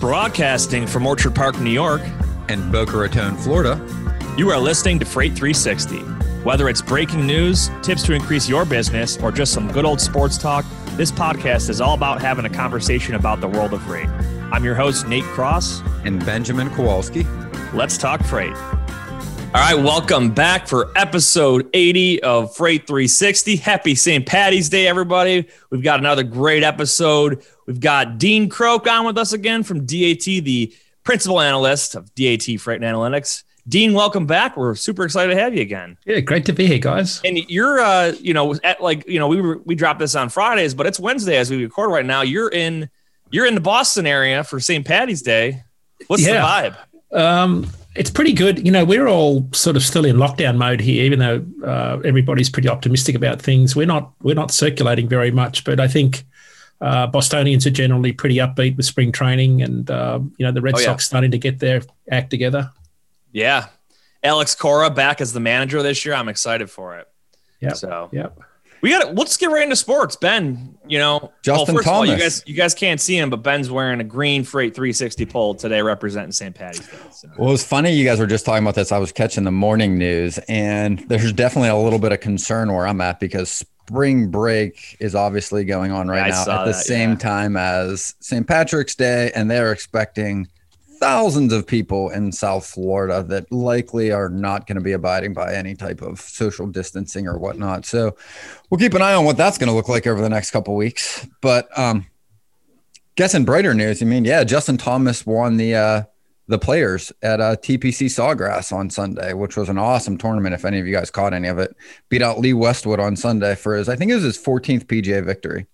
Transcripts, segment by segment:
Broadcasting from Orchard Park, New York, and Boca Raton, Florida. You are listening to Freight 360. Whether it's breaking news, tips to increase your business, or just some good old sports talk, this podcast is all about having a conversation about the world of freight. I'm your host, Nate Cross. And Benjamin Kowalski. Let's talk freight. All right, welcome back for episode 80 of Freight 360. Happy St. Patty's Day, everybody. We've got another great episode. We've got Dean Croke on with us again from DAT, the principal analyst of DAT Freight and Analytics. Dean, welcome back. We're super excited to have you again. Yeah, great to be here, guys. And you're, uh, you know, at like, you know, we were, we dropped this on Fridays, but it's Wednesday as we record right now. You're in, you're in the Boston area for St. Patty's Day. What's yeah. the vibe? Um, it's pretty good. You know, we're all sort of still in lockdown mode here, even though uh, everybody's pretty optimistic about things. We're not we're not circulating very much, but I think uh, Bostonians are generally pretty upbeat with spring training, and uh, you know the Red oh, Sox yeah. starting to get their act together. Yeah, Alex Cora back as the manager this year. I'm excited for it. Yeah. So. Yep we got let's get right into sports. Ben, you know, Justin well, Thomas. All, you guys, you guys can't see him, but Ben's wearing a green Freight 360 pole today, representing St. Patty's Day. So. Well, it was funny you guys were just talking about this. I was catching the morning news, and there's definitely a little bit of concern where I'm at because spring break is obviously going on right yeah, now at the that, same yeah. time as St. Patrick's Day, and they're expecting thousands of people in South Florida that likely are not going to be abiding by any type of social distancing or whatnot. So we'll keep an eye on what that's going to look like over the next couple weeks. But um, guessing brighter news, I mean, yeah, Justin Thomas won the uh, the players at uh, TPC Sawgrass on Sunday, which was an awesome tournament. If any of you guys caught any of it, beat out Lee Westwood on Sunday for his, I think it was his 14th PGA victory.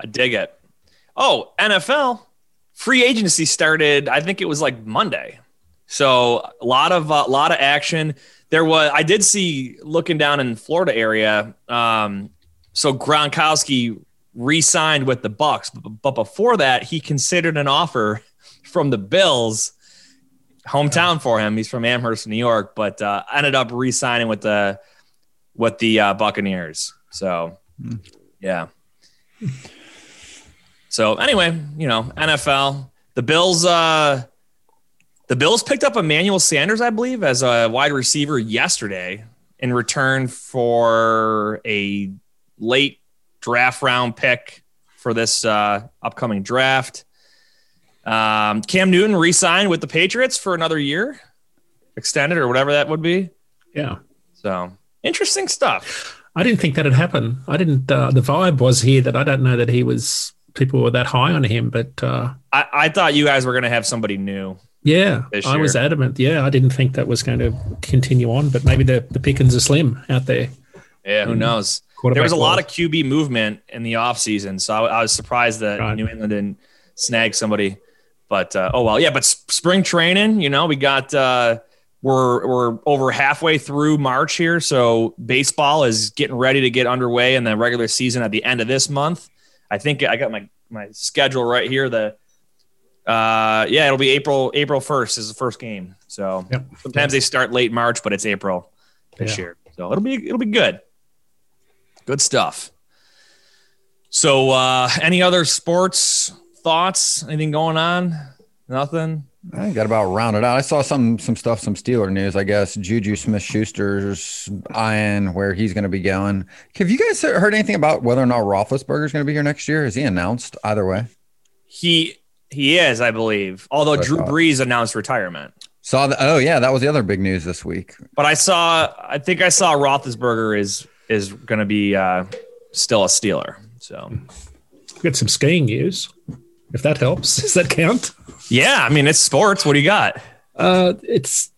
I dig it. Oh, NFL free agency started. I think it was like Monday. So a lot of a uh, lot of action. There was I did see looking down in Florida area. Um, so Gronkowski re-signed with the Bucks, but before that, he considered an offer from the Bills, hometown for him. He's from Amherst, New York, but uh, ended up re-signing with the with the uh, Buccaneers. So, hmm. yeah. So anyway, you know, NFL, the Bills, uh, the Bills picked up Emmanuel Sanders, I believe, as a wide receiver yesterday in return for a late draft round pick for this uh, upcoming draft. Um, Cam Newton re-signed with the Patriots for another year, extended or whatever that would be. Yeah. So interesting stuff. I didn't think that had happened. I didn't. Uh, the vibe was here that I don't know that he was people were that high on him, but uh, I, I thought you guys were going to have somebody new. Yeah, I was adamant. Yeah, I didn't think that was going to continue on, but maybe the the pickings are slim out there. Yeah, who knows? There was a lot of QB movement in the offseason, so I, I, was surprised that right. New England didn't snag somebody. But uh, oh well, yeah. But spring training, you know, we got uh, we're we're over halfway through March here, so baseball is getting ready to get underway in the regular season at the end of this month. I think I got my my schedule right here. The uh, yeah, it'll be April April first is the first game. So yep. sometimes they start late March, but it's April this yeah. year. So it'll be it'll be good. Good stuff. So uh, any other sports thoughts? Anything going on? Nothing. I got about rounded out. I saw some some stuff, some Steeler news. I guess Juju Smith Schuster's eyeing where he's going to be going. Have you guys heard anything about whether or not Roethlisberger is going to be here next year? Is he announced either way? He he is, I believe. Although Drew Brees announced retirement. Saw that. Oh yeah, that was the other big news this week. But I saw. I think I saw Roethlisberger is is going to be uh, still a Steeler. So get some skiing news, if that helps. Does that count? Yeah, I mean it's sports. What do you got? Uh, it's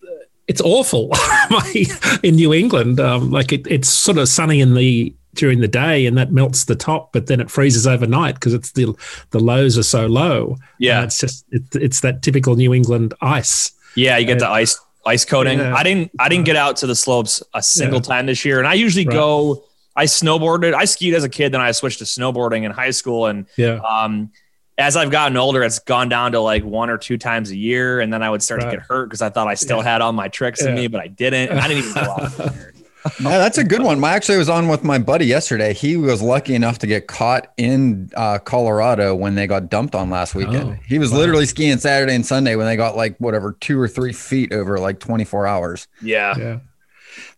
it's awful in New England. Um, like it, it's sort of sunny in the during the day, and that melts the top, but then it freezes overnight because it's the the lows are so low. Yeah, and it's just it, it's that typical New England ice. Yeah, you get uh, the ice ice coating. Yeah. I didn't I didn't get out to the slopes a single yeah. time this year, and I usually right. go. I snowboarded. I skied as a kid, then I switched to snowboarding in high school, and yeah. Um, as I've gotten older, it's gone down to like one or two times a year, and then I would start right. to get hurt because I thought I still yeah. had all my tricks yeah. in me, but I didn't. And I didn't even go out. yeah, that's a good one. I actually was on with my buddy yesterday. He was lucky enough to get caught in uh, Colorado when they got dumped on last weekend. Oh, he was wow. literally skiing Saturday and Sunday when they got like whatever two or three feet over like 24 hours. Yeah. Yeah.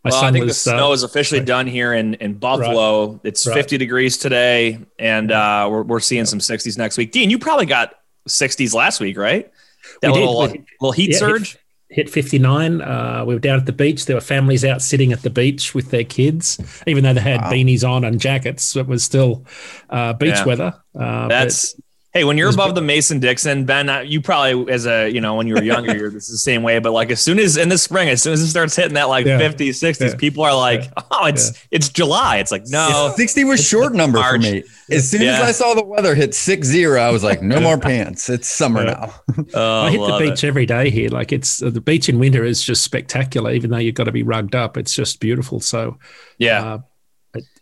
My well, I think was, the snow uh, is officially right. done here in, in Buffalo. Right. It's right. 50 degrees today, and uh, we're, we're seeing some 60s next week. Dean, you probably got 60s last week, right? That we little, did. little heat yeah, surge hit 59. Uh, we were down at the beach. There were families out sitting at the beach with their kids, even though they had wow. beanies on and jackets. It was still uh, beach yeah. weather. Uh, That's Hey, when you're above the Mason Dixon, Ben, uh, you probably as a you know when you were younger, you're this is the same way. But like as soon as in the spring, as soon as it starts hitting that like yeah. 50s, 60s, yeah. people are like, yeah. oh, it's it's July. It's like no, 60 was short number March. for me. As soon as I saw the weather hit six zero, I was like, no more pants. It's summer now. oh, I hit the beach it. every day here. Like it's uh, the beach in winter is just spectacular. Even though you've got to be rugged up, it's just beautiful. So yeah. Uh, but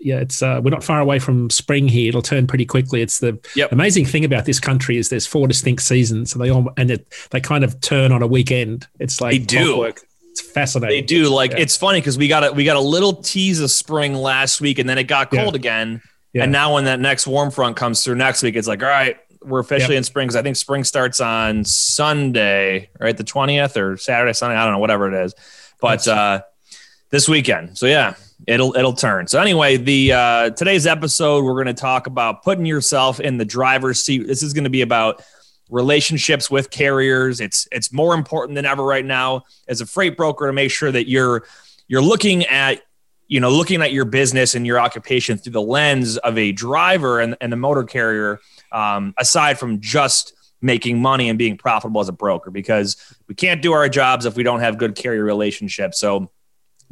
yeah, it's uh, we're not far away from spring here. It'll turn pretty quickly. It's the yep. amazing thing about this country is there's four distinct seasons, and they all and it, they kind of turn on a weekend. It's like they do. It's fascinating. They do. Like yeah. it's funny because we got a we got a little tease of spring last week, and then it got cold yeah. again. Yeah. And now when that next warm front comes through next week, it's like all right, we're officially yep. in spring because I think spring starts on Sunday, right, the twentieth or Saturday, Sunday. I don't know, whatever it is, but uh, this weekend. So yeah, it'll it'll turn. So anyway, the uh, today's episode we're going to talk about putting yourself in the driver's seat. This is going to be about relationships with carriers. It's it's more important than ever right now as a freight broker to make sure that you're you're looking at you know looking at your business and your occupation through the lens of a driver and, and the motor carrier um, aside from just making money and being profitable as a broker because we can't do our jobs if we don't have good carrier relationships so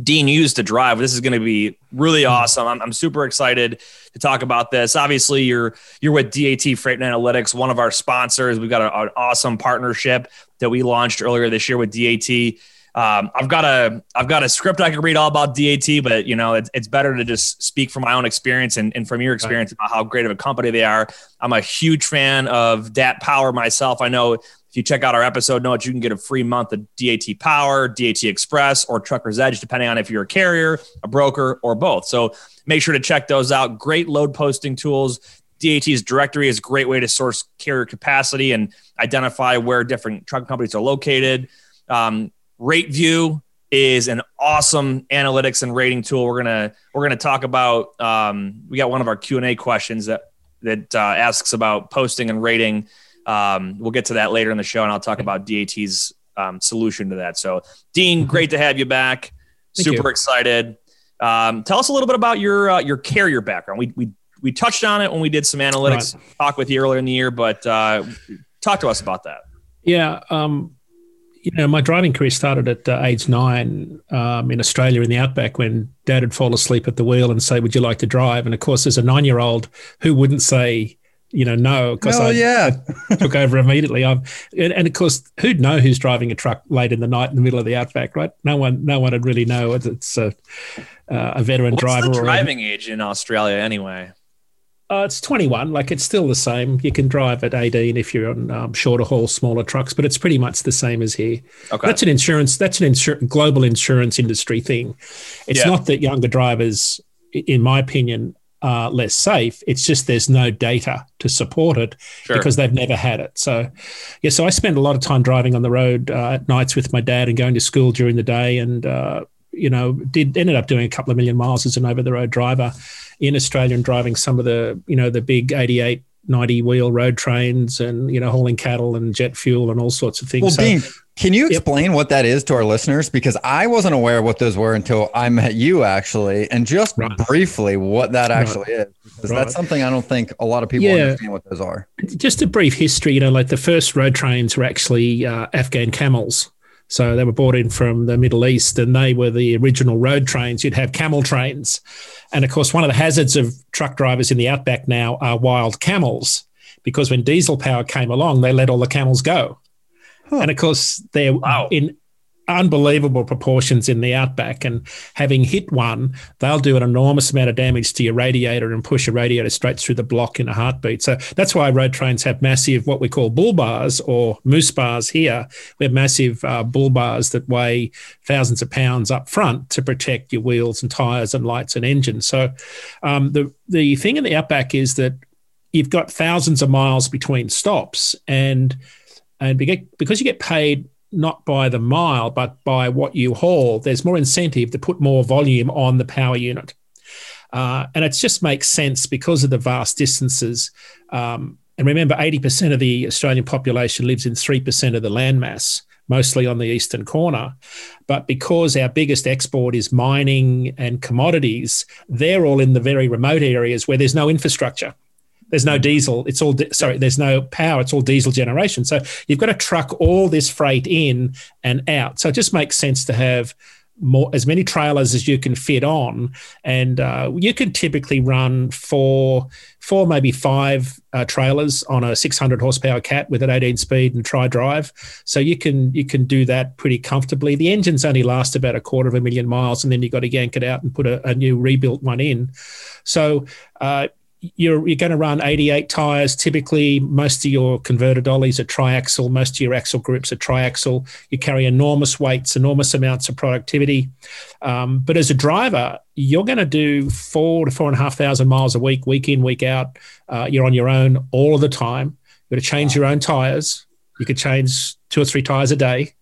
Dean used to drive. This is going to be really hmm. awesome. I'm, I'm, super excited to talk about this. Obviously, you're you're with DAT Freight and Analytics, one of our sponsors. We've got a, an awesome partnership that we launched earlier this year with DAT. Um, I've got a I've got a script I can read all about DAT, but you know it's, it's better to just speak from my own experience and, and from your experience right. about how great of a company they are. I'm a huge fan of DAT Power myself. I know if you check out our episode notes, you can get a free month of DAT Power, DAT Express, or Trucker's Edge, depending on if you're a carrier, a broker, or both. So make sure to check those out. Great load posting tools. DAT's directory is a great way to source carrier capacity and identify where different truck companies are located. Um, RateView is an awesome analytics and rating tool. We're gonna we're gonna talk about. Um, we got one of our Q and A questions that that uh, asks about posting and rating um, we'll get to that later in the show, and I'll talk about DAT's um, solution to that. So, Dean, mm-hmm. great to have you back. Thank Super you. excited. Um, tell us a little bit about your uh, your carrier background. We we we touched on it when we did some analytics right. talk with you earlier in the year, but uh, talk to us about that. Yeah, um, you know, my driving career started at uh, age nine um, in Australia in the outback when Dad would fall asleep at the wheel and say, "Would you like to drive?" And of course, as a nine-year-old, who wouldn't say you know, no, because I, yeah. I took over immediately. I've and, and, of course, who'd know who's driving a truck late in the night in the middle of the outback, right? No one, no one would really know it's a, uh, a veteran What's driver. The driving age in Australia, anyway. Uh, it's 21. Like it's still the same. You can drive at 18 if you're on um, shorter haul, smaller trucks, but it's pretty much the same as here. Okay. That's an insurance. That's an insur- global insurance industry thing. It's yeah. not that younger drivers, in my opinion, uh, less safe. It's just there's no data to support it sure. because they've never had it. So, yeah, so I spend a lot of time driving on the road uh, at nights with my dad and going to school during the day, and uh, you know, did ended up doing a couple of million miles as an over the road driver in Australia and driving some of the you know the big 88 90 wheel road trains and you know hauling cattle and jet fuel and all sorts of things. Well, so, Dean, can you explain yep. what that is to our listeners? Because I wasn't aware of what those were until I met you actually, and just right. briefly what that actually right. is. Because right. that's something I don't think a lot of people yeah. understand what those are. Just a brief history, you know, like the first road trains were actually uh, Afghan camels. So they were brought in from the Middle East and they were the original road trains. You'd have camel trains. And of course, one of the hazards of truck drivers in the outback now are wild camels because when diesel power came along, they let all the camels go. Huh. And of course, they're wow. in unbelievable proportions in the outback. And having hit one, they'll do an enormous amount of damage to your radiator and push your radiator straight through the block in a heartbeat. So that's why road trains have massive, what we call bull bars or moose bars here. We have massive uh, bull bars that weigh thousands of pounds up front to protect your wheels and tires and lights and engines. So um, the, the thing in the outback is that you've got thousands of miles between stops and and because you get paid not by the mile, but by what you haul, there's more incentive to put more volume on the power unit. Uh, and it just makes sense because of the vast distances. Um, and remember, 80% of the Australian population lives in 3% of the landmass, mostly on the eastern corner. But because our biggest export is mining and commodities, they're all in the very remote areas where there's no infrastructure. There's no diesel. It's all di- sorry. There's no power. It's all diesel generation. So you've got to truck all this freight in and out. So it just makes sense to have more as many trailers as you can fit on, and uh, you can typically run four, four maybe five uh, trailers on a 600 horsepower cat with an 18 speed and tri drive. So you can you can do that pretty comfortably. The engines only last about a quarter of a million miles, and then you've got to yank it out and put a, a new rebuilt one in. So uh, you're, you're going to run 88 tires. Typically, most of your converter dollies are triaxle. Most of your axle groups are triaxle. You carry enormous weights, enormous amounts of productivity. Um, but as a driver, you're going to do four to four and a half thousand miles a week, week in, week out. Uh, you're on your own all of the time. You've got to change wow. your own tires. You could change two or three tires a day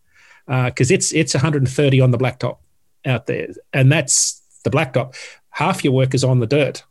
because uh, it's it's 130 on the blacktop out there, and that's the blacktop. Half your work is on the dirt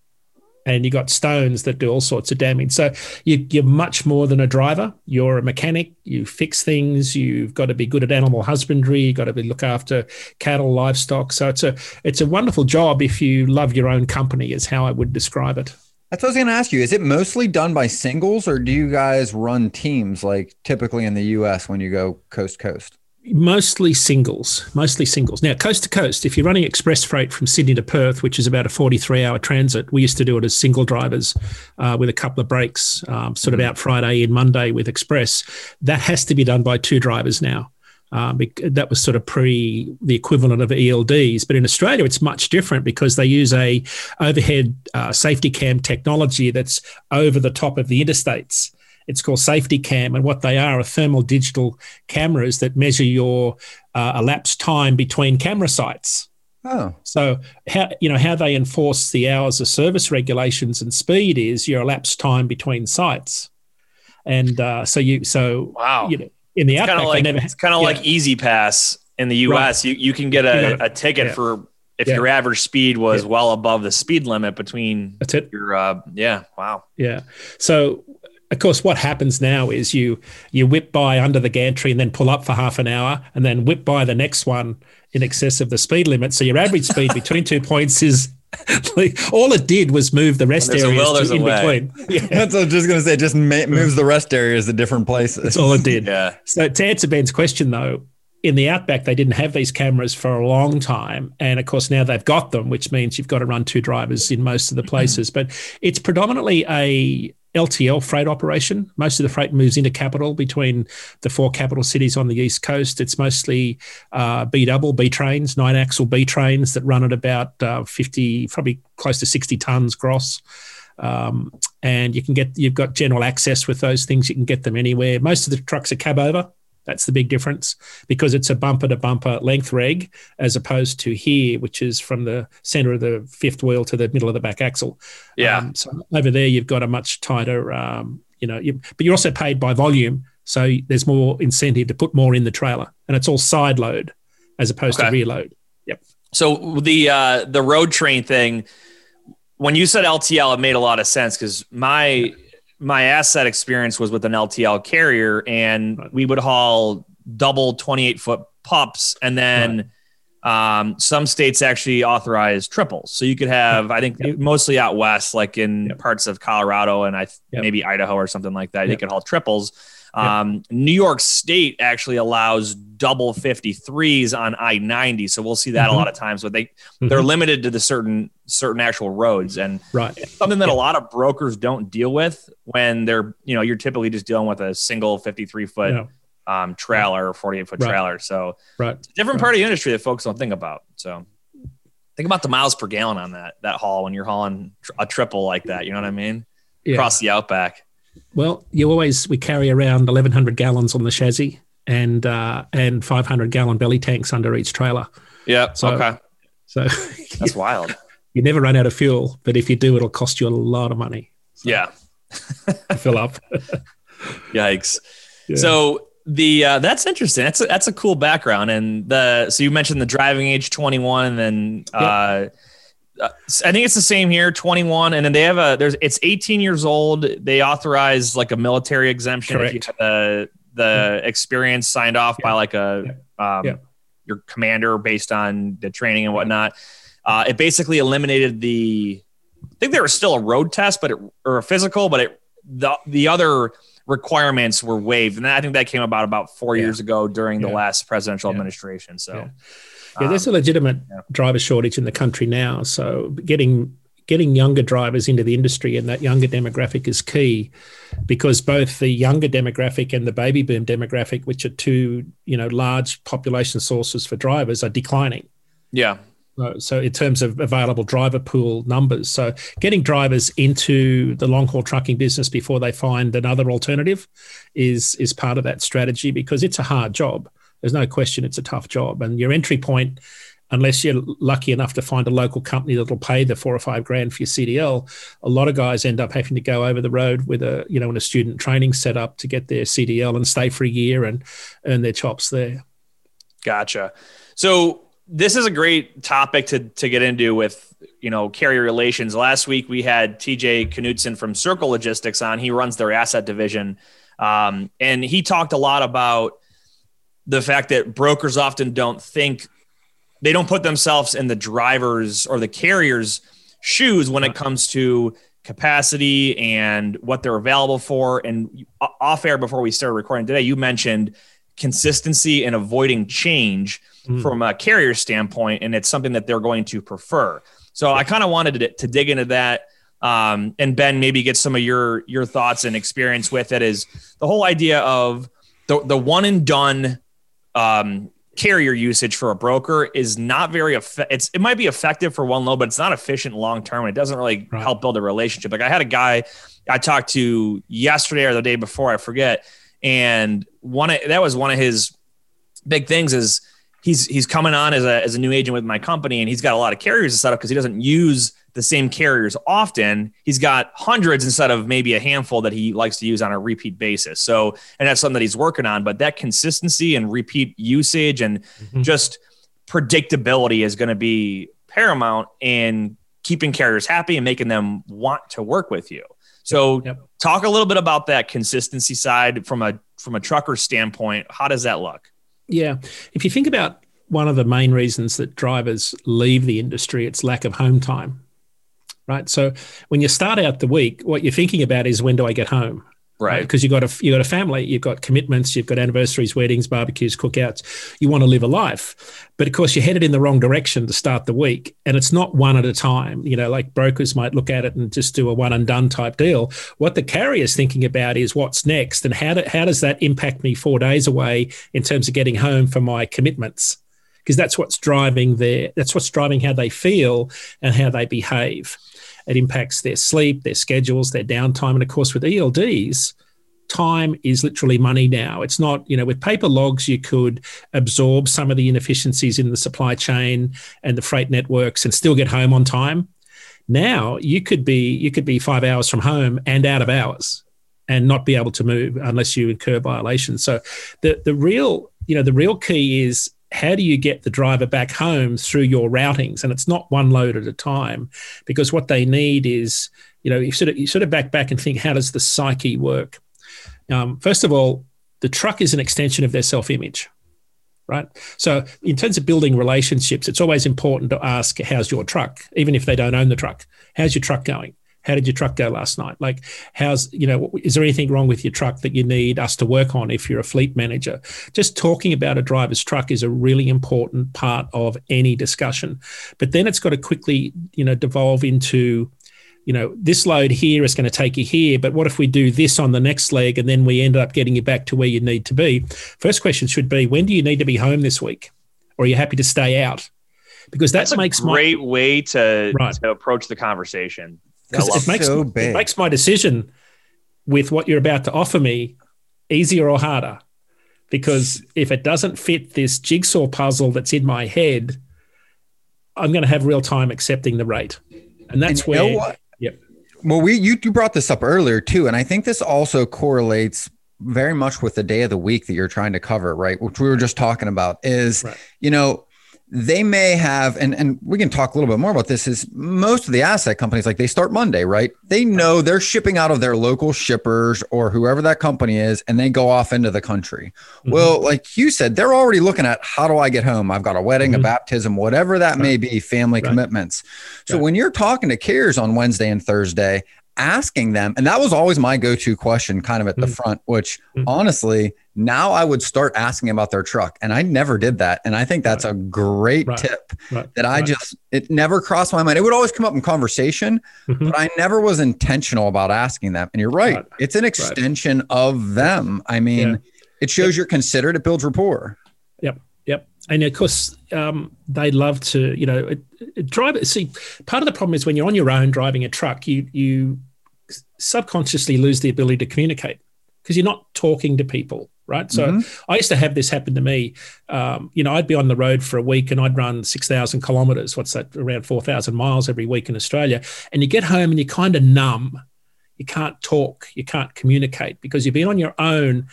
and you got stones that do all sorts of damage. So you, are much more than a driver. You're a mechanic. You fix things. You've got to be good at animal husbandry. You've got to be look after cattle, livestock. So it's a it's a wonderful job if you love your own company. Is how I would describe it. That's what I was going to ask you. Is it mostly done by singles, or do you guys run teams like typically in the U.S. when you go coast to coast? Mostly singles, mostly singles. Now, coast to coast, if you're running express freight from Sydney to Perth, which is about a 43 hour transit, we used to do it as single drivers uh, with a couple of breaks, um, sort of mm-hmm. out Friday and Monday with express. That has to be done by two drivers now. Um, that was sort of pre the equivalent of ELDs, but in Australia it's much different because they use a overhead uh, safety cam technology that's over the top of the interstates. It's called Safe-T-Cam, and what they are are thermal digital cameras that measure your uh, elapsed time between camera sites. Oh. So how you know how they enforce the hours of service regulations and speed is your elapsed time between sites, and uh, so you so wow you know in the it's outback like, never, it's kind of like E-ZPass in the U.S. Right. You you can get a, a ticket yeah. for if yeah. your average speed was yeah. well above the speed limit between That's it. your uh, yeah wow yeah so of course, what happens now is you you whip by under the gantry and then pull up for half an hour, and then whip by the next one in excess of the speed limit. So your average speed between two points is all it did was move the rest areas will, in between. Yeah. That's what I was just going to say. Just ma- moves the rest areas to different places. That's all it did. yeah. So to answer Ben's question, though, in the outback, they didn't have these cameras for a long time. And of course, now they've got them, which means you've got to run two drivers in most of the places. But it's predominantly a LTL freight operation. Most of the freight moves into capital between the four capital cities on the east coast. It's mostly uh, B double B trains, nine axle B trains that run at about uh, 50, probably close to 60 tons gross. Um, and you can get you've got general access with those things. You can get them anywhere. Most of the trucks are cab over. That's the big difference because it's a bumper to bumper length reg as opposed to here, which is from the center of the fifth wheel to the middle of the back axle. Yeah. Um, so over there, you've got a much tighter, um, you know, you, but you're also paid by volume. So there's more incentive to put more in the trailer and it's all side load as opposed okay. to reload. load. Yep. So the, uh, the road train thing, when you said LTL, it made a lot of sense because my my asset experience was with an LTL carrier, and right. we would haul double 28 foot pups, and then right. um, some states actually authorize triples. So you could have, I think, yep. mostly out west, like in yep. parts of Colorado and I yep. maybe Idaho or something like that. They could haul triples. Um, New York State actually allows double 53s on I-90, so we'll see that mm-hmm. a lot of times. But they mm-hmm. they're limited to the certain certain actual roads, and right. something that yeah. a lot of brokers don't deal with when they're you know you're typically just dealing with a single 53 foot. Yeah. um, trailer or 48 foot right. trailer. So right. different right. part of the industry that folks don't think about. So think about the miles per gallon on that, that haul when you're hauling a triple like that. You know what I mean? Yeah. Across the outback. Well, you always, we carry around 1100 gallons on the chassis and, uh, and 500 gallon belly tanks under each trailer. Yeah. So, okay. So that's wild. You never run out of fuel, but if you do, it'll cost you a lot of money. So yeah. fill up. Yikes. Yeah. So the uh, that's interesting. That's a, that's a cool background. And the so you mentioned the driving age 21, and then uh, uh, I think it's the same here, 21, and then they have a there's it's 18 years old. They authorize like a military exemption Correct. if you have the the experience signed off by like a um, your commander based on the training and whatnot. Uh, it basically eliminated the. I think there was still a road test, but it, or a physical, but it the the other requirements were waived, and I think that came about about four yeah. years ago during the last presidential administration. So. Yeah, there's a um, legitimate yeah. driver shortage in the country now. So getting getting younger drivers into the industry and that younger demographic is key because both the younger demographic and the baby boom demographic, which are two, you know, large population sources for drivers, are declining. Yeah. So, so in terms of available driver pool numbers, so getting drivers into the long haul trucking business before they find another alternative is is part of that strategy because it's a hard job. There's no question it's a tough job, and your entry point unless you're lucky enough to find a local company that'll pay the four or five grand for your CDL, a lot of guys end up having to go over the road with a, you know, in a student training setup to get their CDL and stay for a year and earn their chops there. Gotcha. So this is a great topic to, to get into with, you know, carrier relations. Last week we had TJ Knudsen from Circle Logistics on. He runs their asset division. Um, and he talked a lot about the fact that brokers often don't think they don't put themselves in the driver's or the carrier's shoes when it comes to capacity and what they're available for. And off air before we started recording today, you mentioned consistency and avoiding change mm. from a carrier standpoint, and it's something that they're going to prefer. So I kind of wanted to, to, dig into that. Um, and Ben, maybe get some of your your thoughts and experience with it. Is the whole idea of the the one and done um, carrier usage for a broker is not very effective. It's it might be effective for one load, but it's not efficient long term. It doesn't really right. help build a relationship. Like I had a guy I talked to yesterday or the day before, I forget, and one of, that was one of his big things is he's he's coming on as a as a new agent with my company, and he's got a lot of carriers to set up because he doesn't use the same carriers often. He's got hundreds instead of maybe a handful that he likes to use on a repeat basis. So, and that's something that he's working on. But that consistency and repeat usage and mm-hmm. just predictability is going to be paramount in keeping carriers happy and making them want to work with you. So, yep. talk a little bit about that consistency side from a from a trucker standpoint. How does that look? Yeah, if you think about one of the main reasons that drivers leave the industry, it's lack of home time right? So when you start out the week, what you're thinking about is when do I get home? Right. Because you've got a you got a family, you've got commitments, you've got anniversaries, weddings, barbecues, cookouts. You want to live a life, but of course you're headed in the wrong direction to start the week, and it's not one at a time. You know, like brokers might look at it and just do a one and done type deal. What the carrier's thinking about is what's next, and how do, how does that impact me four days away in terms of getting home for my commitments? Because that's what's driving their that's what's driving how they feel and how they behave. It impacts their sleep, their schedules, their downtime. And of course, with ELDs, time is literally money now. It's not, you know, with paper logs, you could absorb some of the inefficiencies in the supply chain and the freight networks and still get home on time. Now you could be you could be five hours from home and out of hours and not be able to move unless you incur violations. So the the real you know the real key is how do you get the driver back home through your routings? And it's not one load at a time, because what they need is, you know, you sort of you sort of back back and think, how does the psyche work? Um, first of all, the truck is an extension of their self-image, right? So in terms of building relationships, it's always important to ask, how's your truck, even if they don't own the truck. How's your truck going? How did your truck go last night? Like, how's, you know, is there anything wrong with your truck that you need us to work on if you're a fleet manager? Just talking about a driver's truck is a really important part of any discussion. But then it's got to quickly, you know, devolve into you know, this load here is going to take you here, but what if we do this on the next leg and then we end up getting you back to where you need to be? First question should be when do you need to be home this week? Or are you happy to stay out? Because that That's makes a great my, way to, right. to approach the conversation. Because it makes, so it makes my decision with what you're about to offer me easier or harder. Because if it doesn't fit this jigsaw puzzle that's in my head, I'm going to have real time accepting the rate. And that's and where Yep. Well, we you, you brought this up earlier too, and I think this also correlates very much with the day of the week that you're trying to cover, right? Which we were just talking about is, right. you know, they may have and and we can talk a little bit more about this is most of the asset companies like they start monday right they know they're shipping out of their local shippers or whoever that company is and they go off into the country mm-hmm. well like you said they're already looking at how do i get home i've got a wedding mm-hmm. a baptism whatever that right. may be family right. commitments so right. when you're talking to carriers on wednesday and thursday asking them and that was always my go-to question kind of at the mm-hmm. front which mm-hmm. honestly now I would start asking about their truck. And I never did that. And I think that's right. a great right. tip right. that I just, it never crossed my mind. It would always come up in conversation, mm-hmm. but I never was intentional about asking them. And you're right. It's an extension of them. I mean, yeah. it shows yep. you're considered, it builds rapport. Yep. And of course, um, they love to, you know, it, it drive. See, part of the problem is when you're on your own driving a truck, you, you subconsciously lose the ability to communicate because you're not talking to people right? So mm-hmm. I used to have this happen to me. Um, you know, I'd be on the road for a week and I'd run 6,000 kilometers. What's that? Around 4,000 miles every week in Australia. And you get home and you're kind of numb. You can't talk, you can't communicate because you've been on your own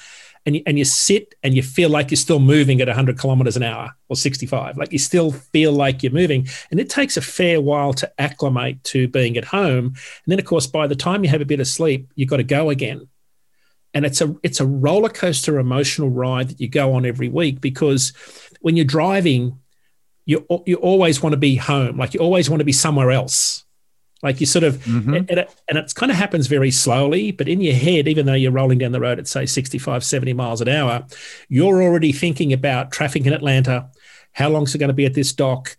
and you, and you sit and you feel like you're still moving at 100 kilometers an hour or 65. Like you still feel like you're moving. And it takes a fair while to acclimate to being at home. And then, of course, by the time you have a bit of sleep, you've got to go again and it's a it's a roller coaster emotional ride that you go on every week because when you're driving you you always want to be home like you always want to be somewhere else like you sort of mm-hmm. and, it, and it's kind of happens very slowly but in your head even though you're rolling down the road at say 65 70 miles an hour you're already thinking about traffic in atlanta how long's it going to be at this dock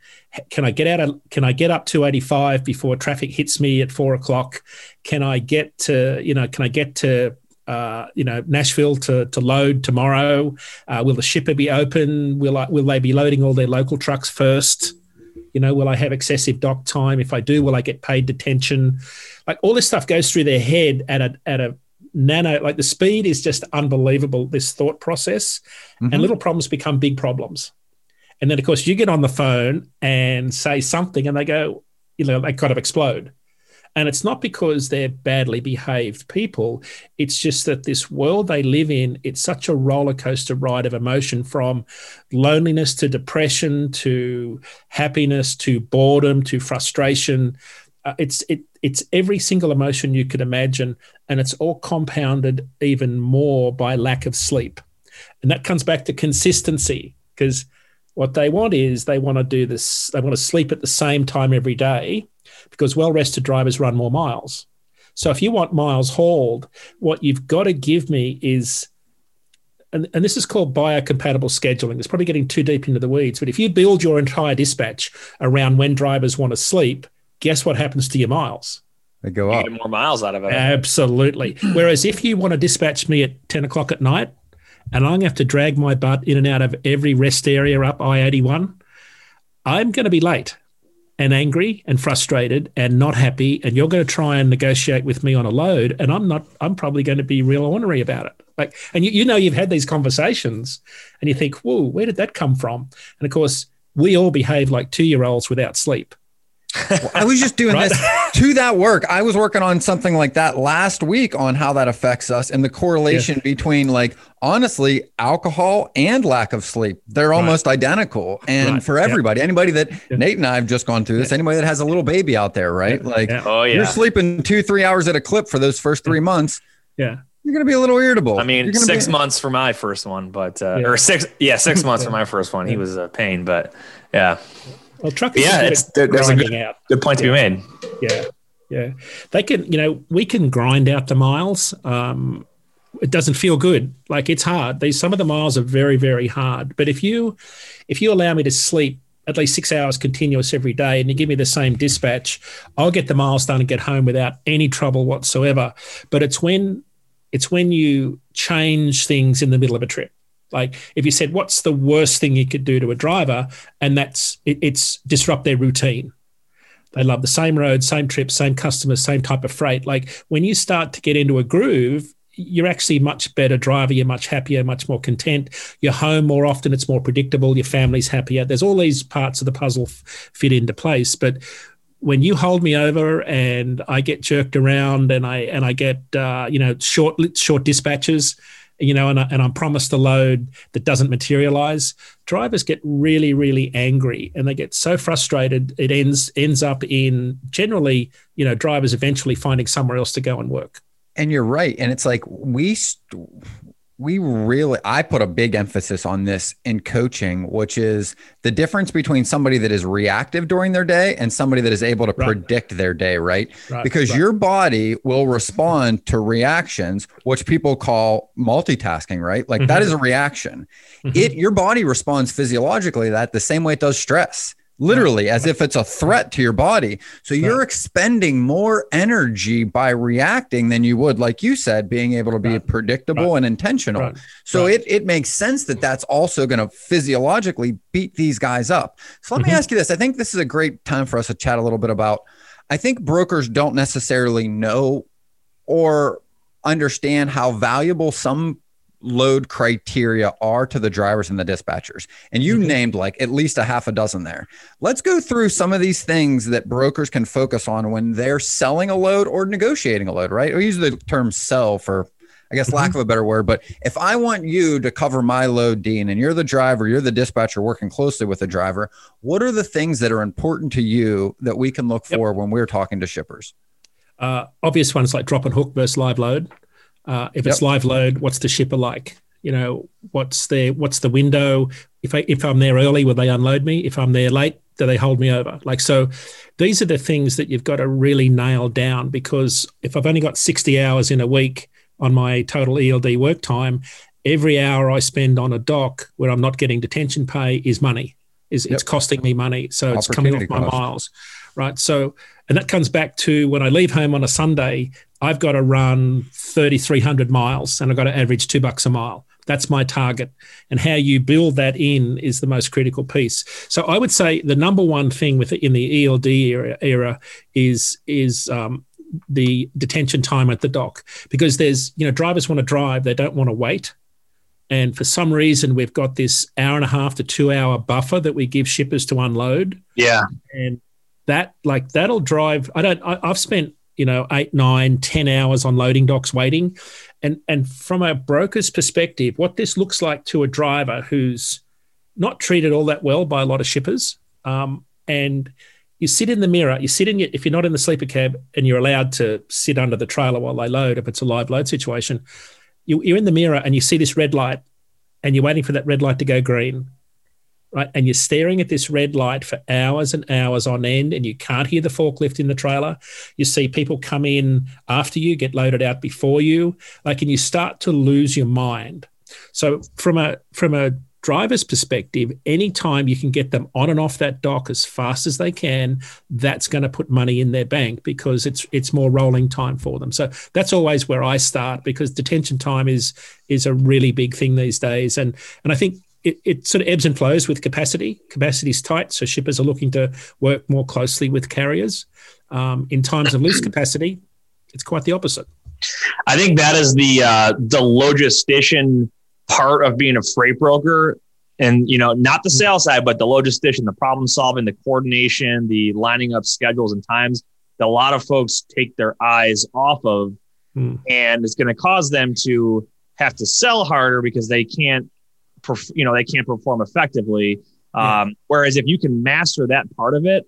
can i get out of can i get up to 85 before traffic hits me at four o'clock can i get to you know can i get to uh, you know Nashville to to load tomorrow? Uh, will the shipper be open? Will I, will they be loading all their local trucks first? You know, will I have excessive dock time? If I do, will I get paid detention? Like all this stuff goes through their head at a at a nano. Like the speed is just unbelievable. This thought process, mm-hmm. and little problems become big problems. And then of course you get on the phone and say something, and they go, you know, they kind of explode and it's not because they're badly behaved people. It's just that this world they live in, it's such a roller coaster ride of emotion from loneliness to depression to happiness to boredom to frustration. Uh, it's it it's every single emotion you could imagine, and it's all compounded even more by lack of sleep. And that comes back to consistency because what they want is they want to do this, they want to sleep at the same time every day because well rested drivers run more miles. So if you want miles hauled, what you've got to give me is, and, and this is called biocompatible scheduling. It's probably getting too deep into the weeds, but if you build your entire dispatch around when drivers want to sleep, guess what happens to your miles? They go up. get more miles out of it. Absolutely. Whereas if you want to dispatch me at 10 o'clock at night and I'm going to have to drag my butt in and out of every rest area up I 81, I'm going to be late and angry and frustrated and not happy and you're going to try and negotiate with me on a load and i'm not i'm probably going to be real ornery about it. Like and you, you know you've had these conversations and you think whoa where did that come from? And of course we all behave like two year olds without sleep well, I was just doing right? this to that work. I was working on something like that last week on how that affects us and the correlation yeah. between, like, honestly, alcohol and lack of sleep. They're almost right. identical. And right. for everybody, yeah. anybody that yeah. Nate and I have just gone through this, anybody that has a little baby out there, right? Like, oh, yeah. you're sleeping two, three hours at a clip for those first three months. Yeah you're going to be a little irritable. I mean, six be... months for my first one, but uh, yeah. or six, yeah, six months for my first one. He was a pain, but yeah. Well, truck. Yeah, it's there, there's a good, out. good point to be made. Yeah, yeah. They can, you know, we can grind out the miles. Um, it doesn't feel good. Like it's hard. These some of the miles are very, very hard. But if you, if you allow me to sleep at least six hours continuous every day and you give me the same dispatch, I'll get the miles done and get home without any trouble whatsoever. But it's when it's when you change things in the middle of a trip. Like if you said, what's the worst thing you could do to a driver? And that's it, it's disrupt their routine. They love the same road, same trips, same customers, same type of freight. Like when you start to get into a groove, you're actually much better driver. You're much happier, much more content. You're home more often. It's more predictable. Your family's happier. There's all these parts of the puzzle f- fit into place. But when you hold me over and I get jerked around and I and I get uh, you know short short dispatches, you know, and, I, and I'm promised a load that doesn't materialize, drivers get really, really angry and they get so frustrated. It ends ends up in generally, you know, drivers eventually finding somewhere else to go and work. And you're right. And it's like we we really i put a big emphasis on this in coaching which is the difference between somebody that is reactive during their day and somebody that is able to right. predict their day right, right. because right. your body will respond to reactions which people call multitasking right like mm-hmm. that is a reaction mm-hmm. it your body responds physiologically that the same way it does stress literally as if it's a threat to your body. So you're expending more energy by reacting than you would, like you said, being able to be right. predictable right. and intentional. Right. So It, it makes sense that that's also going to physiologically beat these guys up. So let mm-hmm. me ask you this. I think this is a great time for us to chat a little bit about. I think brokers don't necessarily know or understand how valuable some load criteria are to the drivers and the dispatchers. And you mm-hmm. named like at least a half a dozen there. Let's go through some of these things that brokers can focus on when they're selling a load or negotiating a load, right? We use the term sell for I guess lack mm-hmm. of a better word, but if I want you to cover my load, Dean, and you're the driver, you're the dispatcher working closely with the driver, what are the things that are important to you that we can look yep. for when we're talking to shippers? Uh, obvious ones like drop and hook versus live load. Uh, if it's yep. live load, what's the shipper like? You know, what's the what's the window? If I if I'm there early, will they unload me? If I'm there late, do they hold me over? Like so, these are the things that you've got to really nail down because if I've only got 60 hours in a week on my total ELD work time, every hour I spend on a dock where I'm not getting detention pay is money. Is yep. it's costing me money. So it's coming off my cost. miles. Right. So and that comes back to when I leave home on a Sunday, I've got to run 3,300 miles and I've got to average two bucks a mile. That's my target. And how you build that in is the most critical piece. So I would say the number one thing with in the ELD era, era is is um, the detention time at the dock because there's you know drivers want to drive, they don't want to wait. And for some reason, we've got this hour and a half to two hour buffer that we give shippers to unload. Yeah. And that like that'll drive. I don't. I, I've spent you know eight nine ten hours on loading docks waiting. And and from a broker's perspective what this looks like to a driver who's not treated all that well by a lot of shippers um, and you sit in the mirror you sit in your, if you're not in the sleeper cab and you're allowed to sit under the trailer while they load if it's a live load situation you, you're in the mirror and you see this red light and you're waiting for that red light to go green right? And you're staring at this red light for hours and hours on end, and you can't hear the forklift in the trailer. You see people come in after you, get loaded out before you, like, and you start to lose your mind. So from a from a driver's perspective, anytime you can get them on and off that dock as fast as they can, that's going to put money in their bank because it's it's more rolling time for them. So that's always where I start because detention time is is a really big thing these days. And and I think it, it sort of ebbs and flows with capacity. Capacity is tight, so shippers are looking to work more closely with carriers. Um, in times of loose capacity, it's quite the opposite. I think that is the uh, the logistician part of being a freight broker, and you know, not the sales side, but the logistician, the problem solving, the coordination, the lining up schedules and times that a lot of folks take their eyes off of, mm. and it's going to cause them to have to sell harder because they can't perf- you know they can't perform effectively. Um, yeah. Whereas if you can master that part of it,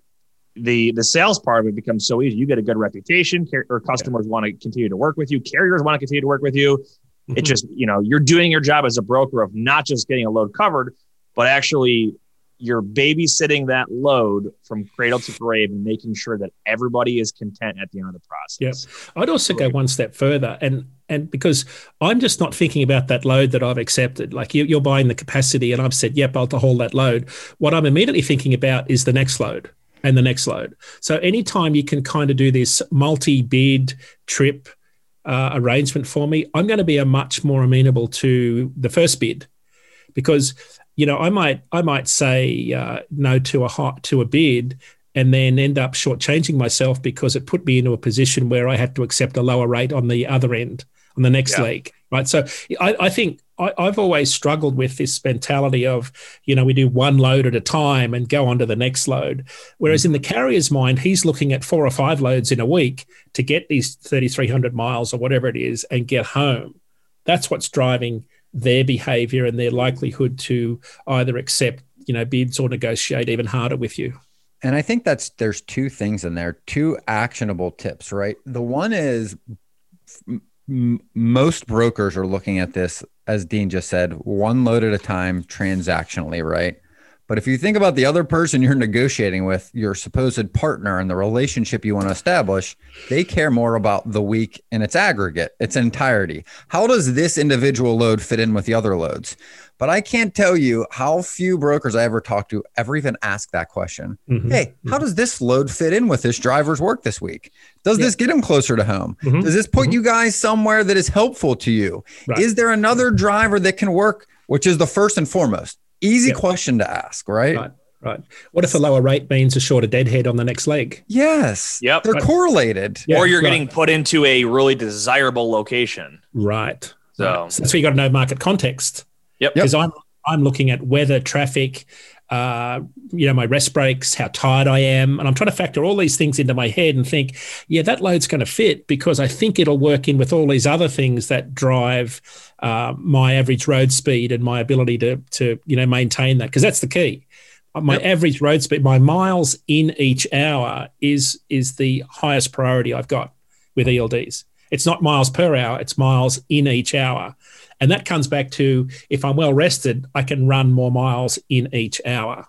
the the sales part of it becomes so easy. You get a good reputation, or customers yeah. want to continue to work with you. Carriers want to continue to work with you. Mm-hmm. It just you know you're doing your job as a broker of not just getting a load covered, but actually you're babysitting that load from cradle to grave and making sure that everybody is content at the end of the process. Yes. I'd also go one step further and and because I'm just not thinking about that load that I've accepted. Like you, are buying the capacity and I've said, yep, I'll to hold that load. What I'm immediately thinking about is the next load and the next load. So anytime you can kind of do this multi-bid trip uh, arrangement for me, I'm going to be a much more amenable to the first bid because you know, I might I might say uh, no to a hot to a bid and then end up shortchanging myself because it put me into a position where I had to accept a lower rate on the other end on the next yeah. leg, right? So I, I think I, have always struggled with this mentality of, you know, we do one load at a time and go on to the next load. Whereas in the carrier's mind, he's looking at four or five loads in a week to get these 3,300 miles or whatever it is and get home. That's what's driving their behavior and their likelihood to either accept, you know, bids or negotiate even harder with you. And I think that's there's two things in there, two actionable tips, right? The one is m- most brokers are looking at this, as Dean just said, one load at a time transactionally, right? But if you think about the other person you're negotiating with, your supposed partner and the relationship you want to establish, they care more about the week in its aggregate, its entirety. How does this individual load fit in with the other loads? But I can't tell you how few brokers I ever talk to ever even ask that question. Mm-hmm. Hey, mm-hmm. how does this load fit in with this driver's work this week? Does yeah. this get him closer to home? Mm-hmm. Does this put mm-hmm. you guys somewhere that is helpful to you? Right. Is there another driver that can work, which is the first and foremost? Easy yep. question to ask, right? Right. Right. What if a lower rate means a shorter deadhead on the next leg? Yes. Yep. They're right. correlated. Yeah, or you're right. getting put into a really desirable location. Right. So, so that's where you got to know market context. Yep. Because I'm I'm looking at weather, traffic, uh, you know, my rest breaks, how tired I am. And I'm trying to factor all these things into my head and think, yeah, that load's going to fit because I think it'll work in with all these other things that drive uh, my average road speed and my ability to, to you know, maintain that. Because that's the key. My yep. average road speed, my miles in each hour is is the highest priority I've got with ELDs. It's not miles per hour, it's miles in each hour. And that comes back to if I'm well rested, I can run more miles in each hour.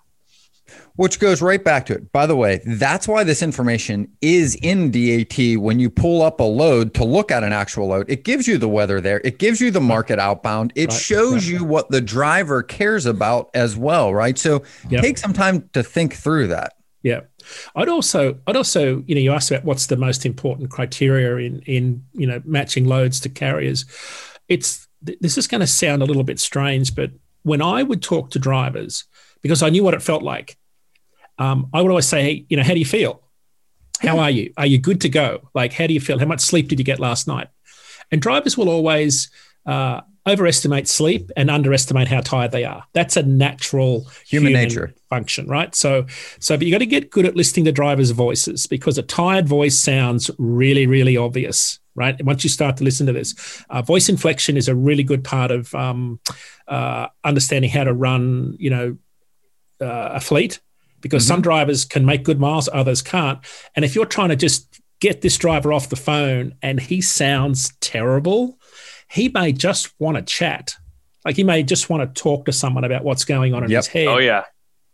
Which goes right back to it. By the way, that's why this information is in DAT when you pull up a load to look at an actual load. It gives you the weather there, it gives you the market outbound, it right. shows you what the driver cares about as well, right? So yep. take some time to think through that. Yeah. I'd also, I'd also, you know, you asked about what's the most important criteria in, in, you know, matching loads to carriers. It's this is going to sound a little bit strange, but when I would talk to drivers, because I knew what it felt like, um, I would always say, hey, you know, how do you feel? How are you? Are you good to go? Like, how do you feel? How much sleep did you get last night? And drivers will always uh, overestimate sleep and underestimate how tired they are. That's a natural human, human nature function, right? So, so but you got to get good at listening to drivers' voices because a tired voice sounds really, really obvious right? Once you start to listen to this, uh, voice inflection is a really good part of um, uh, understanding how to run, you know, uh, a fleet because mm-hmm. some drivers can make good miles, others can't. And if you're trying to just get this driver off the phone and he sounds terrible, he may just want to chat. Like he may just want to talk to someone about what's going on in yep. his head. Oh yeah.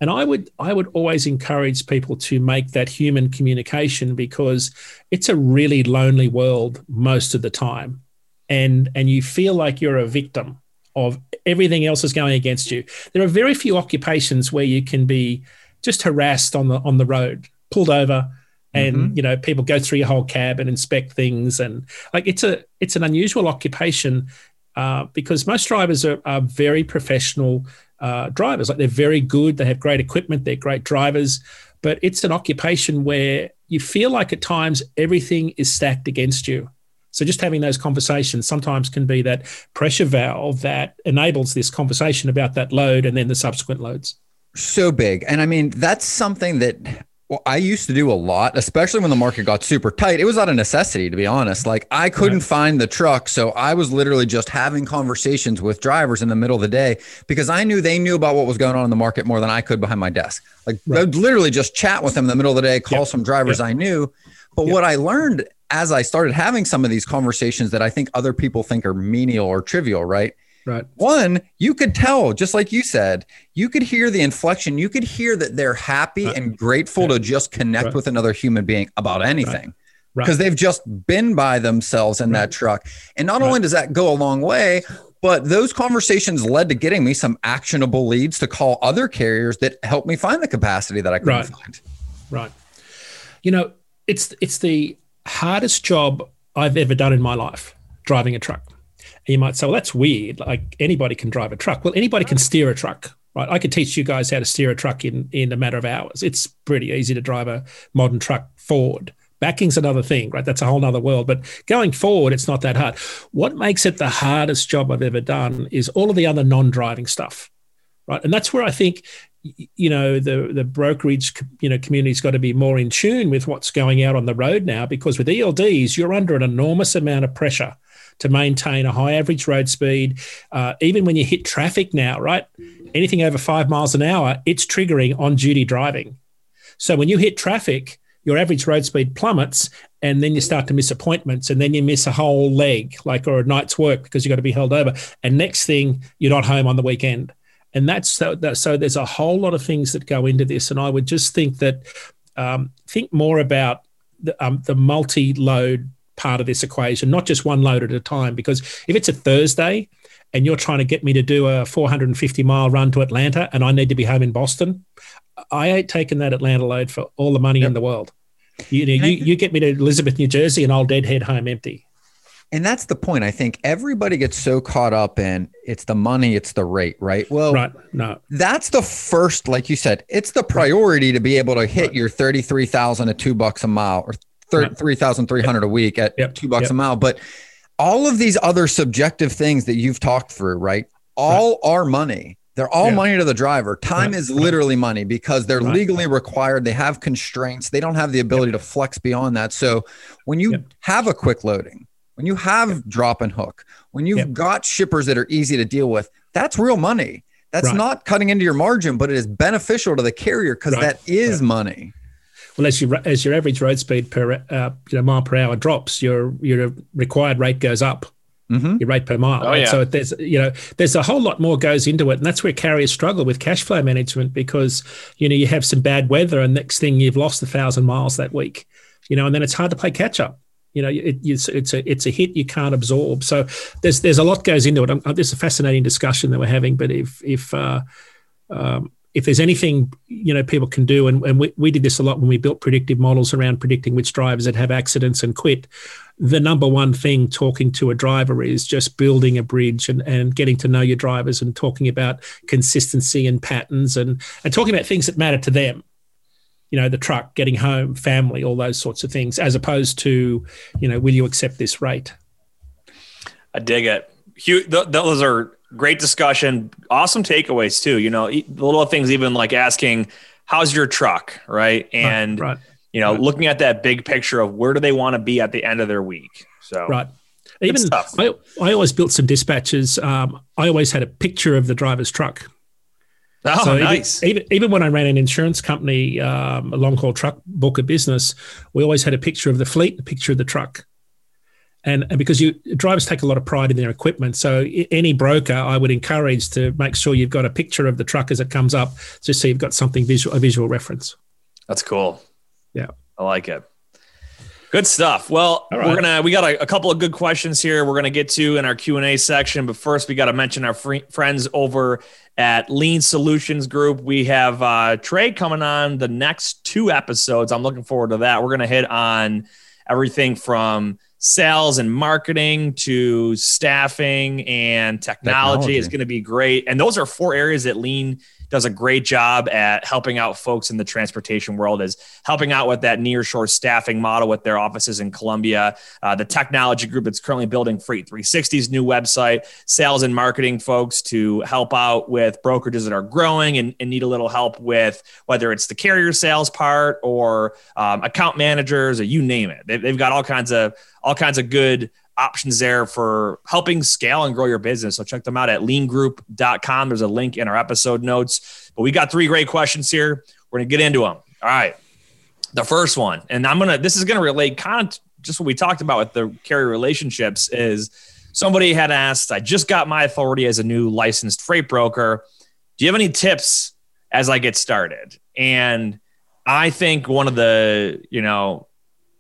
And I would I would always encourage people to make that human communication because it's a really lonely world most of the time. And and you feel like you're a victim of everything else is going against you. There are very few occupations where you can be just harassed on the on the road, pulled over, and mm-hmm. you know people go through your whole cab and inspect things and like it's a it's an unusual occupation uh, because most drivers are, are very professional uh, drivers. Like they're very good, they have great equipment, they're great drivers, but it's an occupation where you feel like at times everything is stacked against you. So just having those conversations sometimes can be that pressure valve that enables this conversation about that load and then the subsequent loads. So big. And I mean, that's something that well, I used to do a lot, especially when the market got super tight. It was out of necessity, to be honest. Like I couldn't find the truck. So I was literally just having conversations with drivers in the middle of the day because I knew they knew about what was going on in the market more than I could behind my desk. Like right. I would literally just chat with them in the middle of the day, call yep. some drivers yep. I knew. But yep. what I learned as I started having some of these conversations that I think other people think are menial or trivial, right? Right. One, you could tell, just like you said, you could hear the inflection. You could hear that they're happy right. and grateful yeah. to just connect right. with another human being about anything. Because they've just been by themselves in that truck. And not only does that go a long way, but those conversations led to getting me some actionable leads to call other carriers that helped me find the capacity that I couldn't find. Right. You know, it's it's the hardest job I've ever done in my life, driving a truck. You might say, well, that's weird. Like anybody can drive a truck. Well, anybody can steer a truck, right? I could teach you guys how to steer a truck in, in a matter of hours. It's pretty easy to drive a modern truck forward. Backing's another thing, right? That's a whole other world. But going forward, it's not that hard. What makes it the hardest job I've ever done is all of the other non-driving stuff, right? And that's where I think you know the the brokerage you know community's got to be more in tune with what's going out on the road now because with ELDs you're under an enormous amount of pressure to maintain a high average road speed uh, even when you hit traffic now right? Anything over five miles an hour it's triggering on duty driving. So when you hit traffic your average road speed plummets and then you start to miss appointments and then you miss a whole leg like or a night's work because you've got to be held over. And next thing you're not home on the weekend. And that's so, that, so there's a whole lot of things that go into this. And I would just think that um, think more about the, um, the multi-load part of this equation, not just one load at a time. Because if it's a Thursday and you're trying to get me to do a 450 mile run to Atlanta and I need to be home in Boston, I ain't taking that Atlanta load for all the money yep. in the world. You know, you, you get me to Elizabeth, New Jersey, and I'll deadhead home empty. And that's the point. I think everybody gets so caught up in it's the money, it's the rate, right? Well, right. no. That's the first, like you said, it's the priority to be able to hit right. your 33,000 at two bucks a mile or 3,300 yep. a week at yep. two bucks yep. a mile. But all of these other subjective things that you've talked through, right? All right. are money. They're all yeah. money to the driver. Time right. is literally money because they're right. legally required. They have constraints. They don't have the ability to flex beyond that. So when you have a quick loading, when you have yep. drop and hook, when you've yep. got shippers that are easy to deal with, that's real money. That's not cutting into your margin, but it is beneficial to the carrier because that is money. Well, as you as your average road speed per uh, you know, mile per hour drops, your your required rate goes up. Mm-hmm. Your rate per mile. Oh, right? yeah. So there's you know there's a whole lot more goes into it, and that's where carriers struggle with cash flow management because you know you have some bad weather, and next thing you've lost a thousand miles that week. You know, and then it's hard to play catch up. You know, it, it's, it's a it's a hit you can't absorb. So there's there's a lot goes into it. This is a fascinating discussion that we're having. But if if uh, um, if there's anything you know people can do, and, and we, we did this a lot when we built predictive models around predicting which drivers that have accidents and quit. The number one thing talking to a driver is just building a bridge and, and getting to know your drivers and talking about consistency and patterns and, and talking about things that matter to them you know, the truck, getting home, family, all those sorts of things, as opposed to, you know, will you accept this rate? I dig it. Hugh, th- those are great discussion. Awesome takeaways too. You know, little things, even like asking, "How's your truck?" Right, and right, right, you know, right. looking at that big picture of where do they want to be at the end of their week. So right. Even I, I always built some dispatches. Um, I always had a picture of the driver's truck Oh, so nice. Even, even, even when I ran an insurance company, um, a long haul truck book of business, we always had a picture of the fleet, a picture of the truck. And, and because you drivers take a lot of pride in their equipment, so any broker I would encourage to make sure you've got a picture of the truck as it comes up, just so you've got something visual, a visual reference. That's cool. Yeah, I like it. Good stuff. Well, right. we're gonna we got a, a, couple of good questions here. We're gonna get to in our Q and A section, but first we got to mention our free, friends over at Lean Solutions Group. We have uh, Trey coming on the next two episodes. I'm looking forward to that. We're going to hit on everything from sales and marketing to staffing and technology, technology. is going to be great. And those are four areas that Lean does a great job at helping out folks in the transportation world is helping out with that nearshore staffing model with their offices in Colombia. Uh, the technology group that's currently building Freight 360's new website, sales and marketing folks to help out with brokerages that are growing and, and need a little help with whether it's the carrier sales part or um, account managers or you name it. They, they've got all kinds of all kinds of good options there for helping scale and grow your business. So check them out at leangroup.com. There's a link in our episode notes. But we got three great questions here. We're going to get into them. All right. The first one, and I'm going to, this is going to relate kind of just what we talked about with the carrier relationships is somebody had asked, I just got my authority as a new licensed freight broker. Do you have any tips as I get started? And I think one of the, you know,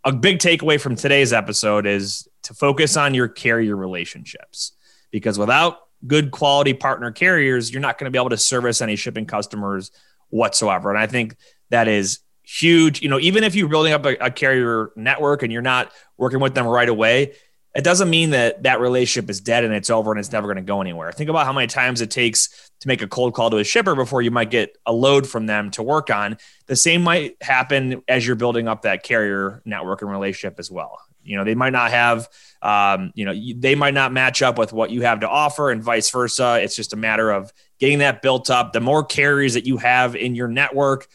a big takeaway from today's episode is to focus on your carrier relationships because without good quality partner carriers, you're not going to be able to service any shipping customers whatsoever. And I think that is huge. You know, even if you're building up a, a, carrier network and you're not working with them right away, it doesn't mean that that relationship is dead and it's over and it's never going to go anywhere. Think about how many times it takes to make a cold call to a shipper before you might get a load from them to work on. The same might happen as you're building up that carrier network and relationship as well. You know, they might not have, um, you know, they might not match up with what you have to offer and vice versa. It's just a matter of getting that built up. The more carriers that you have in your network,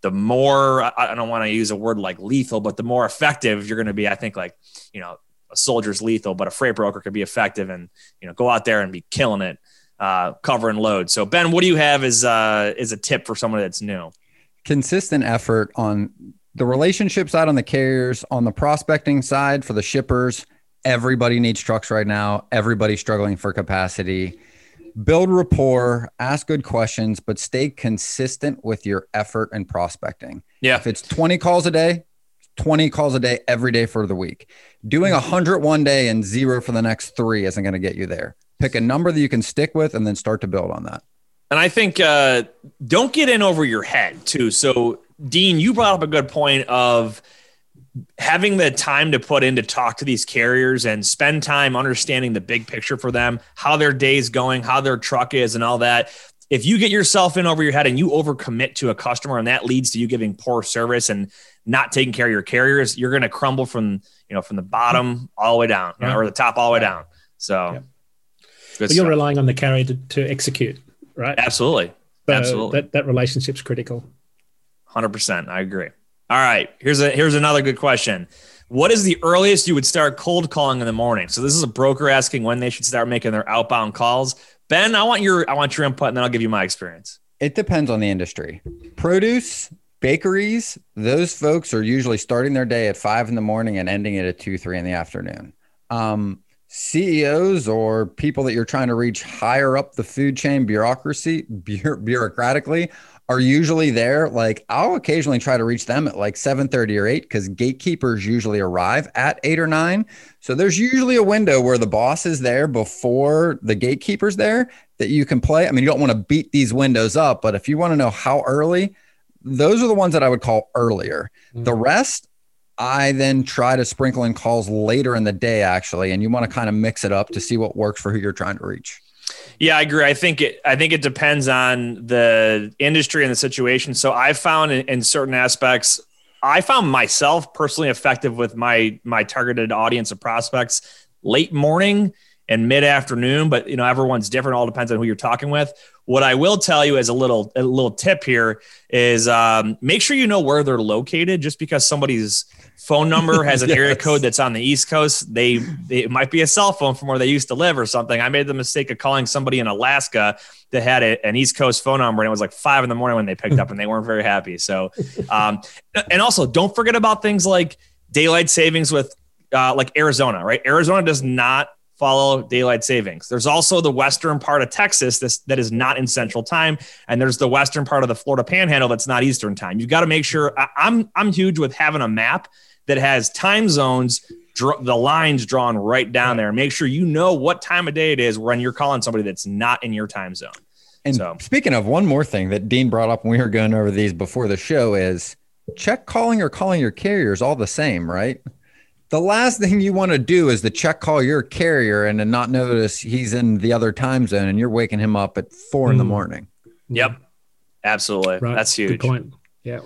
the more I don't want to use a word like lethal, but the more effective you're going to be. I think like, you know, a soldier's lethal, but a freight broker could be effective and, you know, go out there and be killing it, uh, covering load. So Ben, what do you have as, uh, as a tip for someone that's new? Consistent effort on the relationship side on the carriers, on the prospecting side for the shippers. Everybody needs trucks right now. Everybody's struggling for capacity build rapport, ask good questions, but stay consistent with your effort and prospecting. Yeah. If it's 20 calls a day, 20 calls a day every day for the week. Doing 100 one day and zero for the next three isn't going to get you there. Pick a number that you can stick with and then start to build on that. And I think uh, don't get in over your head too. So, Dean, you brought up a good point of having the time to put in to talk to these carriers and spend time understanding the big picture for them, how their day's going, how their truck is, and all that. If you get yourself in over your head and you overcommit to a customer and that leads to you giving poor service and not taking care of your carriers, you're going to crumble from, you know, from the bottom all the way down yeah. or the top all the way down. So yeah. but you're relying on the carrier to, to execute, right? Absolutely. So Absolutely. That, that relationship's critical. 100%. I agree. All right, here's a here's another good question. What is the earliest you would start cold calling in the morning? So this is a broker asking when they should start making their outbound calls. Ben, I want your I want your input, and then I'll give you my experience. It depends on the industry. Produce, bakeries, those folks are usually starting their day at five in the morning and ending it at two, three in the afternoon. Um, CEOs or people that you're trying to reach higher up the food chain bureaucracy, bureaucratically, are usually there. Like I'll occasionally try to reach them at like 7:30 or 8 because gatekeepers usually arrive at 8 or 9. So there's usually a window where the boss is there before the gatekeeper's there that you can play. I mean, you don't want to beat these windows up, but if you want to know how early, those are the ones that I would call earlier. Mm-hmm. The rest I then try to sprinkle in calls later in the day, actually, and you want to kind of mix it up to see what works for who you're trying to reach. Yeah, I agree. I think it. I think it depends on the industry and the situation. So I found in, in certain aspects, I found myself personally effective with my my targeted audience of prospects late morning and mid afternoon. But you know, everyone's different. All depends on who you're talking with. What I will tell you as a little a little tip here is um, make sure you know where they're located. Just because somebody's phone number has an yes. area code that's on the East Coast, they, they, it might be a cell phone from where they used to live or something. I made the mistake of calling somebody in Alaska that had a, an East Coast phone number, and it was like five in the morning when they picked up, and they weren't very happy. So, um, and also don't forget about things like daylight savings with uh, like Arizona, right? Arizona does not follow daylight savings. There's also the western part of Texas this, that is not in central time, and there's the western part of the Florida Panhandle that's not Eastern time. You've got to make sure. I, I'm I'm huge with having a map that has time zones, dr- the lines drawn right down there. Make sure you know what time of day it is when you're calling somebody that's not in your time zone. And so. speaking of one more thing that Dean brought up when we were going over these before the show is check calling or calling your carriers all the same, right? The last thing you want to do is to check call your carrier and then not notice he's in the other time zone and you're waking him up at four mm. in the mm. morning. Yep. Absolutely. Right. That's huge. Good point. Yeah.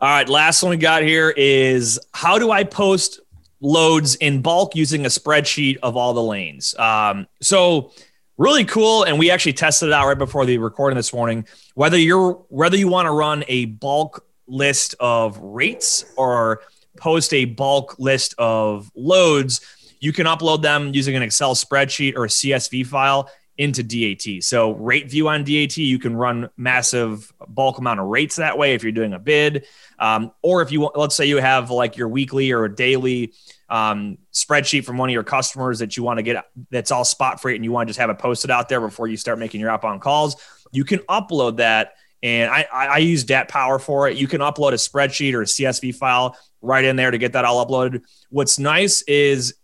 All right, last one we got here is how do I post loads in bulk using a spreadsheet of all the lanes? Um, so really cool, and we actually tested it out right before the recording this morning. Whether you're whether you want to run a bulk list of rates or post a bulk list of loads, you can upload them using an Excel spreadsheet or a CSV file into DAT. So RateView on DAT, you can run massive bulk amount of rates that way if you're doing a bid, um, or if you want, let's say you have like your weekly or daily um, spreadsheet from one of your customers that you want to get that's all spot freight and you want to just have it posted out there before you start making your outbound calls. You can upload that. And I, I use DAT Power for it. You can upload a spreadsheet or a CSV file right in there to get that all uploaded. What's nice is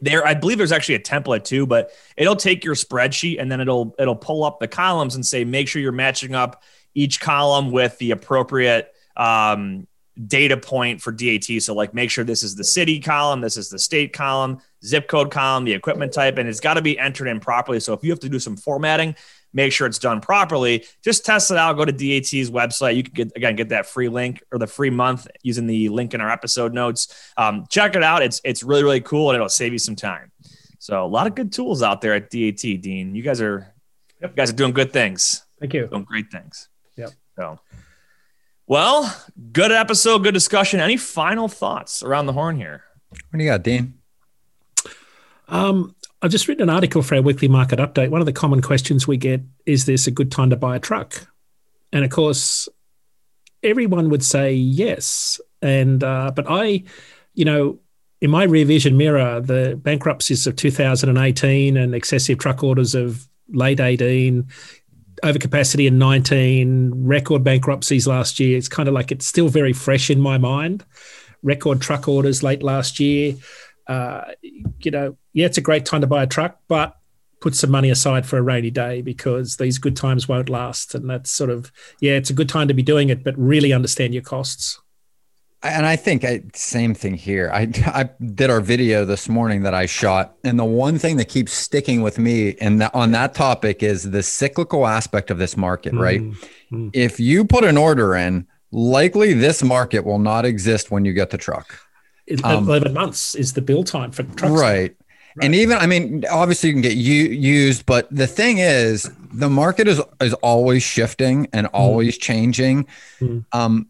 there i believe there's actually a template too but it'll take your spreadsheet and then it'll it'll pull up the columns and say make sure you're matching up each column with the appropriate um, data point for dat so like make sure this is the city column this is the state column zip code column the equipment type and it's got to be entered in properly so if you have to do some formatting make sure it's done properly. Just test it out. Go to DAT's website. You can get again get that free link or the free month using the link in our episode notes. Um, check it out. It's it's really really cool and it'll save you some time. So a lot of good tools out there at DAT. Dean, you guys are yep. you guys are doing good things. Thank you. Doing great things. Yep. So. Well, good episode, good discussion. Any final thoughts around the horn here? What do you got, Dean? Um, I've just written an article for our weekly market update. One of the common questions we get is this a good time to buy a truck? And of course, everyone would say yes. And, uh, but I, you know, in my rear vision mirror, the bankruptcies of 2018 and excessive truck orders of late 18, overcapacity in 19, record bankruptcies last year, it's kind of like it's still very fresh in my mind. Record truck orders late last year uh, you know, yeah, it's a great time to buy a truck, but put some money aside for a rainy day because these good times won't last. And that's sort of, yeah, it's a good time to be doing it, but really understand your costs. And I think I, same thing here. I, I did our video this morning that I shot, and the one thing that keeps sticking with me and on that topic is the cyclical aspect of this market, right? Mm-hmm. If you put an order in, likely this market will not exist when you get the truck um, 11 months is the build time for trucks. Right. Right. And even, I mean, obviously you can get u- used, but the thing is, the market is is always shifting and hmm. always mm. changing. Mm. Um,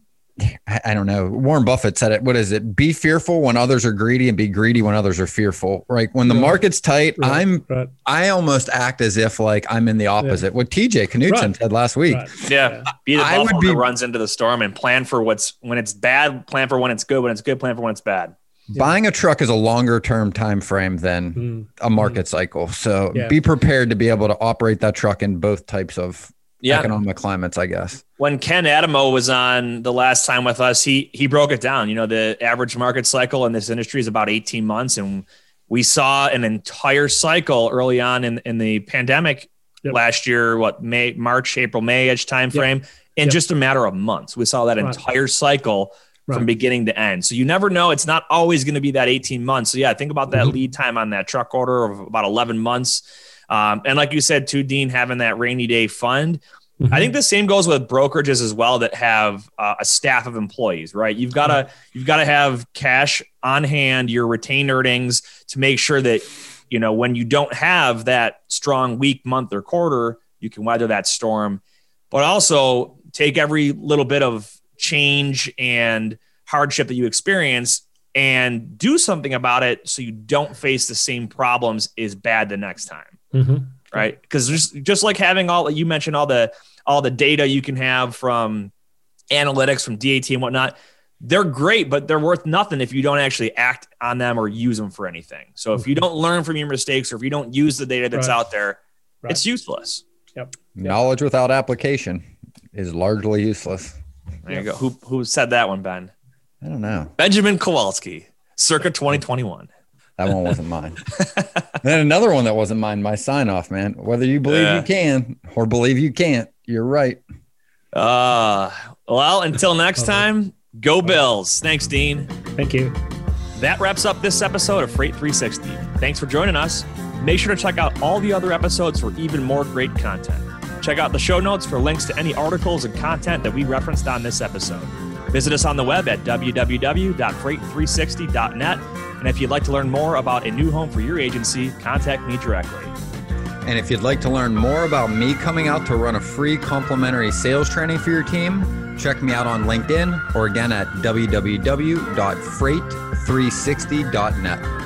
I, I, don't know. Warren Buffett said it. What is it? Be fearful when others are greedy, and be greedy when others are fearful. Right? When the yeah. market's tight, right. I'm. Right. I almost act as if like I'm in the opposite. Yeah. What TJ Knutson said last week. Yeah. Be the buffalo be, that runs into the storm and plan for what's when it's bad. Plan for when it's good. When it's good, plan for when it's bad. Buying a truck is a longer term time frame than mm. a market mm. cycle. So yeah. be prepared to be able to operate that truck in both types of yeah. economic climates, I guess. When Ken Adamo was on the last time with us, he he broke it down. You know, the average market cycle in this industry is about 18 months. And we saw an entire cycle early on in, in the pandemic yep. last year, what May, March, April, May edge time frame, yep. in yep. just a matter of months. We saw that right. entire cycle right. from beginning to end. So you never know. It's not always going to be that 18 months. So yeah, think about that mm-hmm. lead time on that truck order of about 11 months. Um, and like you said, too, Dean, having that rainy day fund. Mm-hmm. I think the same goes with brokerages as well that have uh, a staff of employees, right? You've got to you've got to have cash on hand, your retained earnings to make sure that you know when you don't have that strong week, month, or quarter, you can weather that storm. But also take every little bit of change and hardship that you experience and do something about it so you don't face the same problems is bad the next time. Mm-hmm. Right. Because just, just like having all you mentioned, all the all the data you can have from analytics from DAT and whatnot, they're great, but they're worth nothing if you don't actually act on them or use them for anything. So if you mm-hmm. don't learn from your mistakes or if you don't use the data that's right. out there, right. it's useless. Yep. Knowledge without application is largely useless. There you go. Who who said that one, Ben? I don't know. Benjamin Kowalski, circa 2021. That one wasn't mine. then another one that wasn't mine, my sign off, man. Whether you believe you can or believe you can't, you're right. Uh well, until next time, go Bills. Thanks, Dean. Thank you. That wraps up this episode of Freight 360. Thanks for joining us. Make sure to check out all the other episodes for even more great content. Check out the show notes for links to any articles and content that we referenced on this episode. Visit us on the web at www.freight360.net. And if you'd like to learn more about a new home for your agency, contact me directly. And if you'd like to learn more about me coming out to run a free complimentary sales training for your team, check me out on LinkedIn or again at www.freight360.net.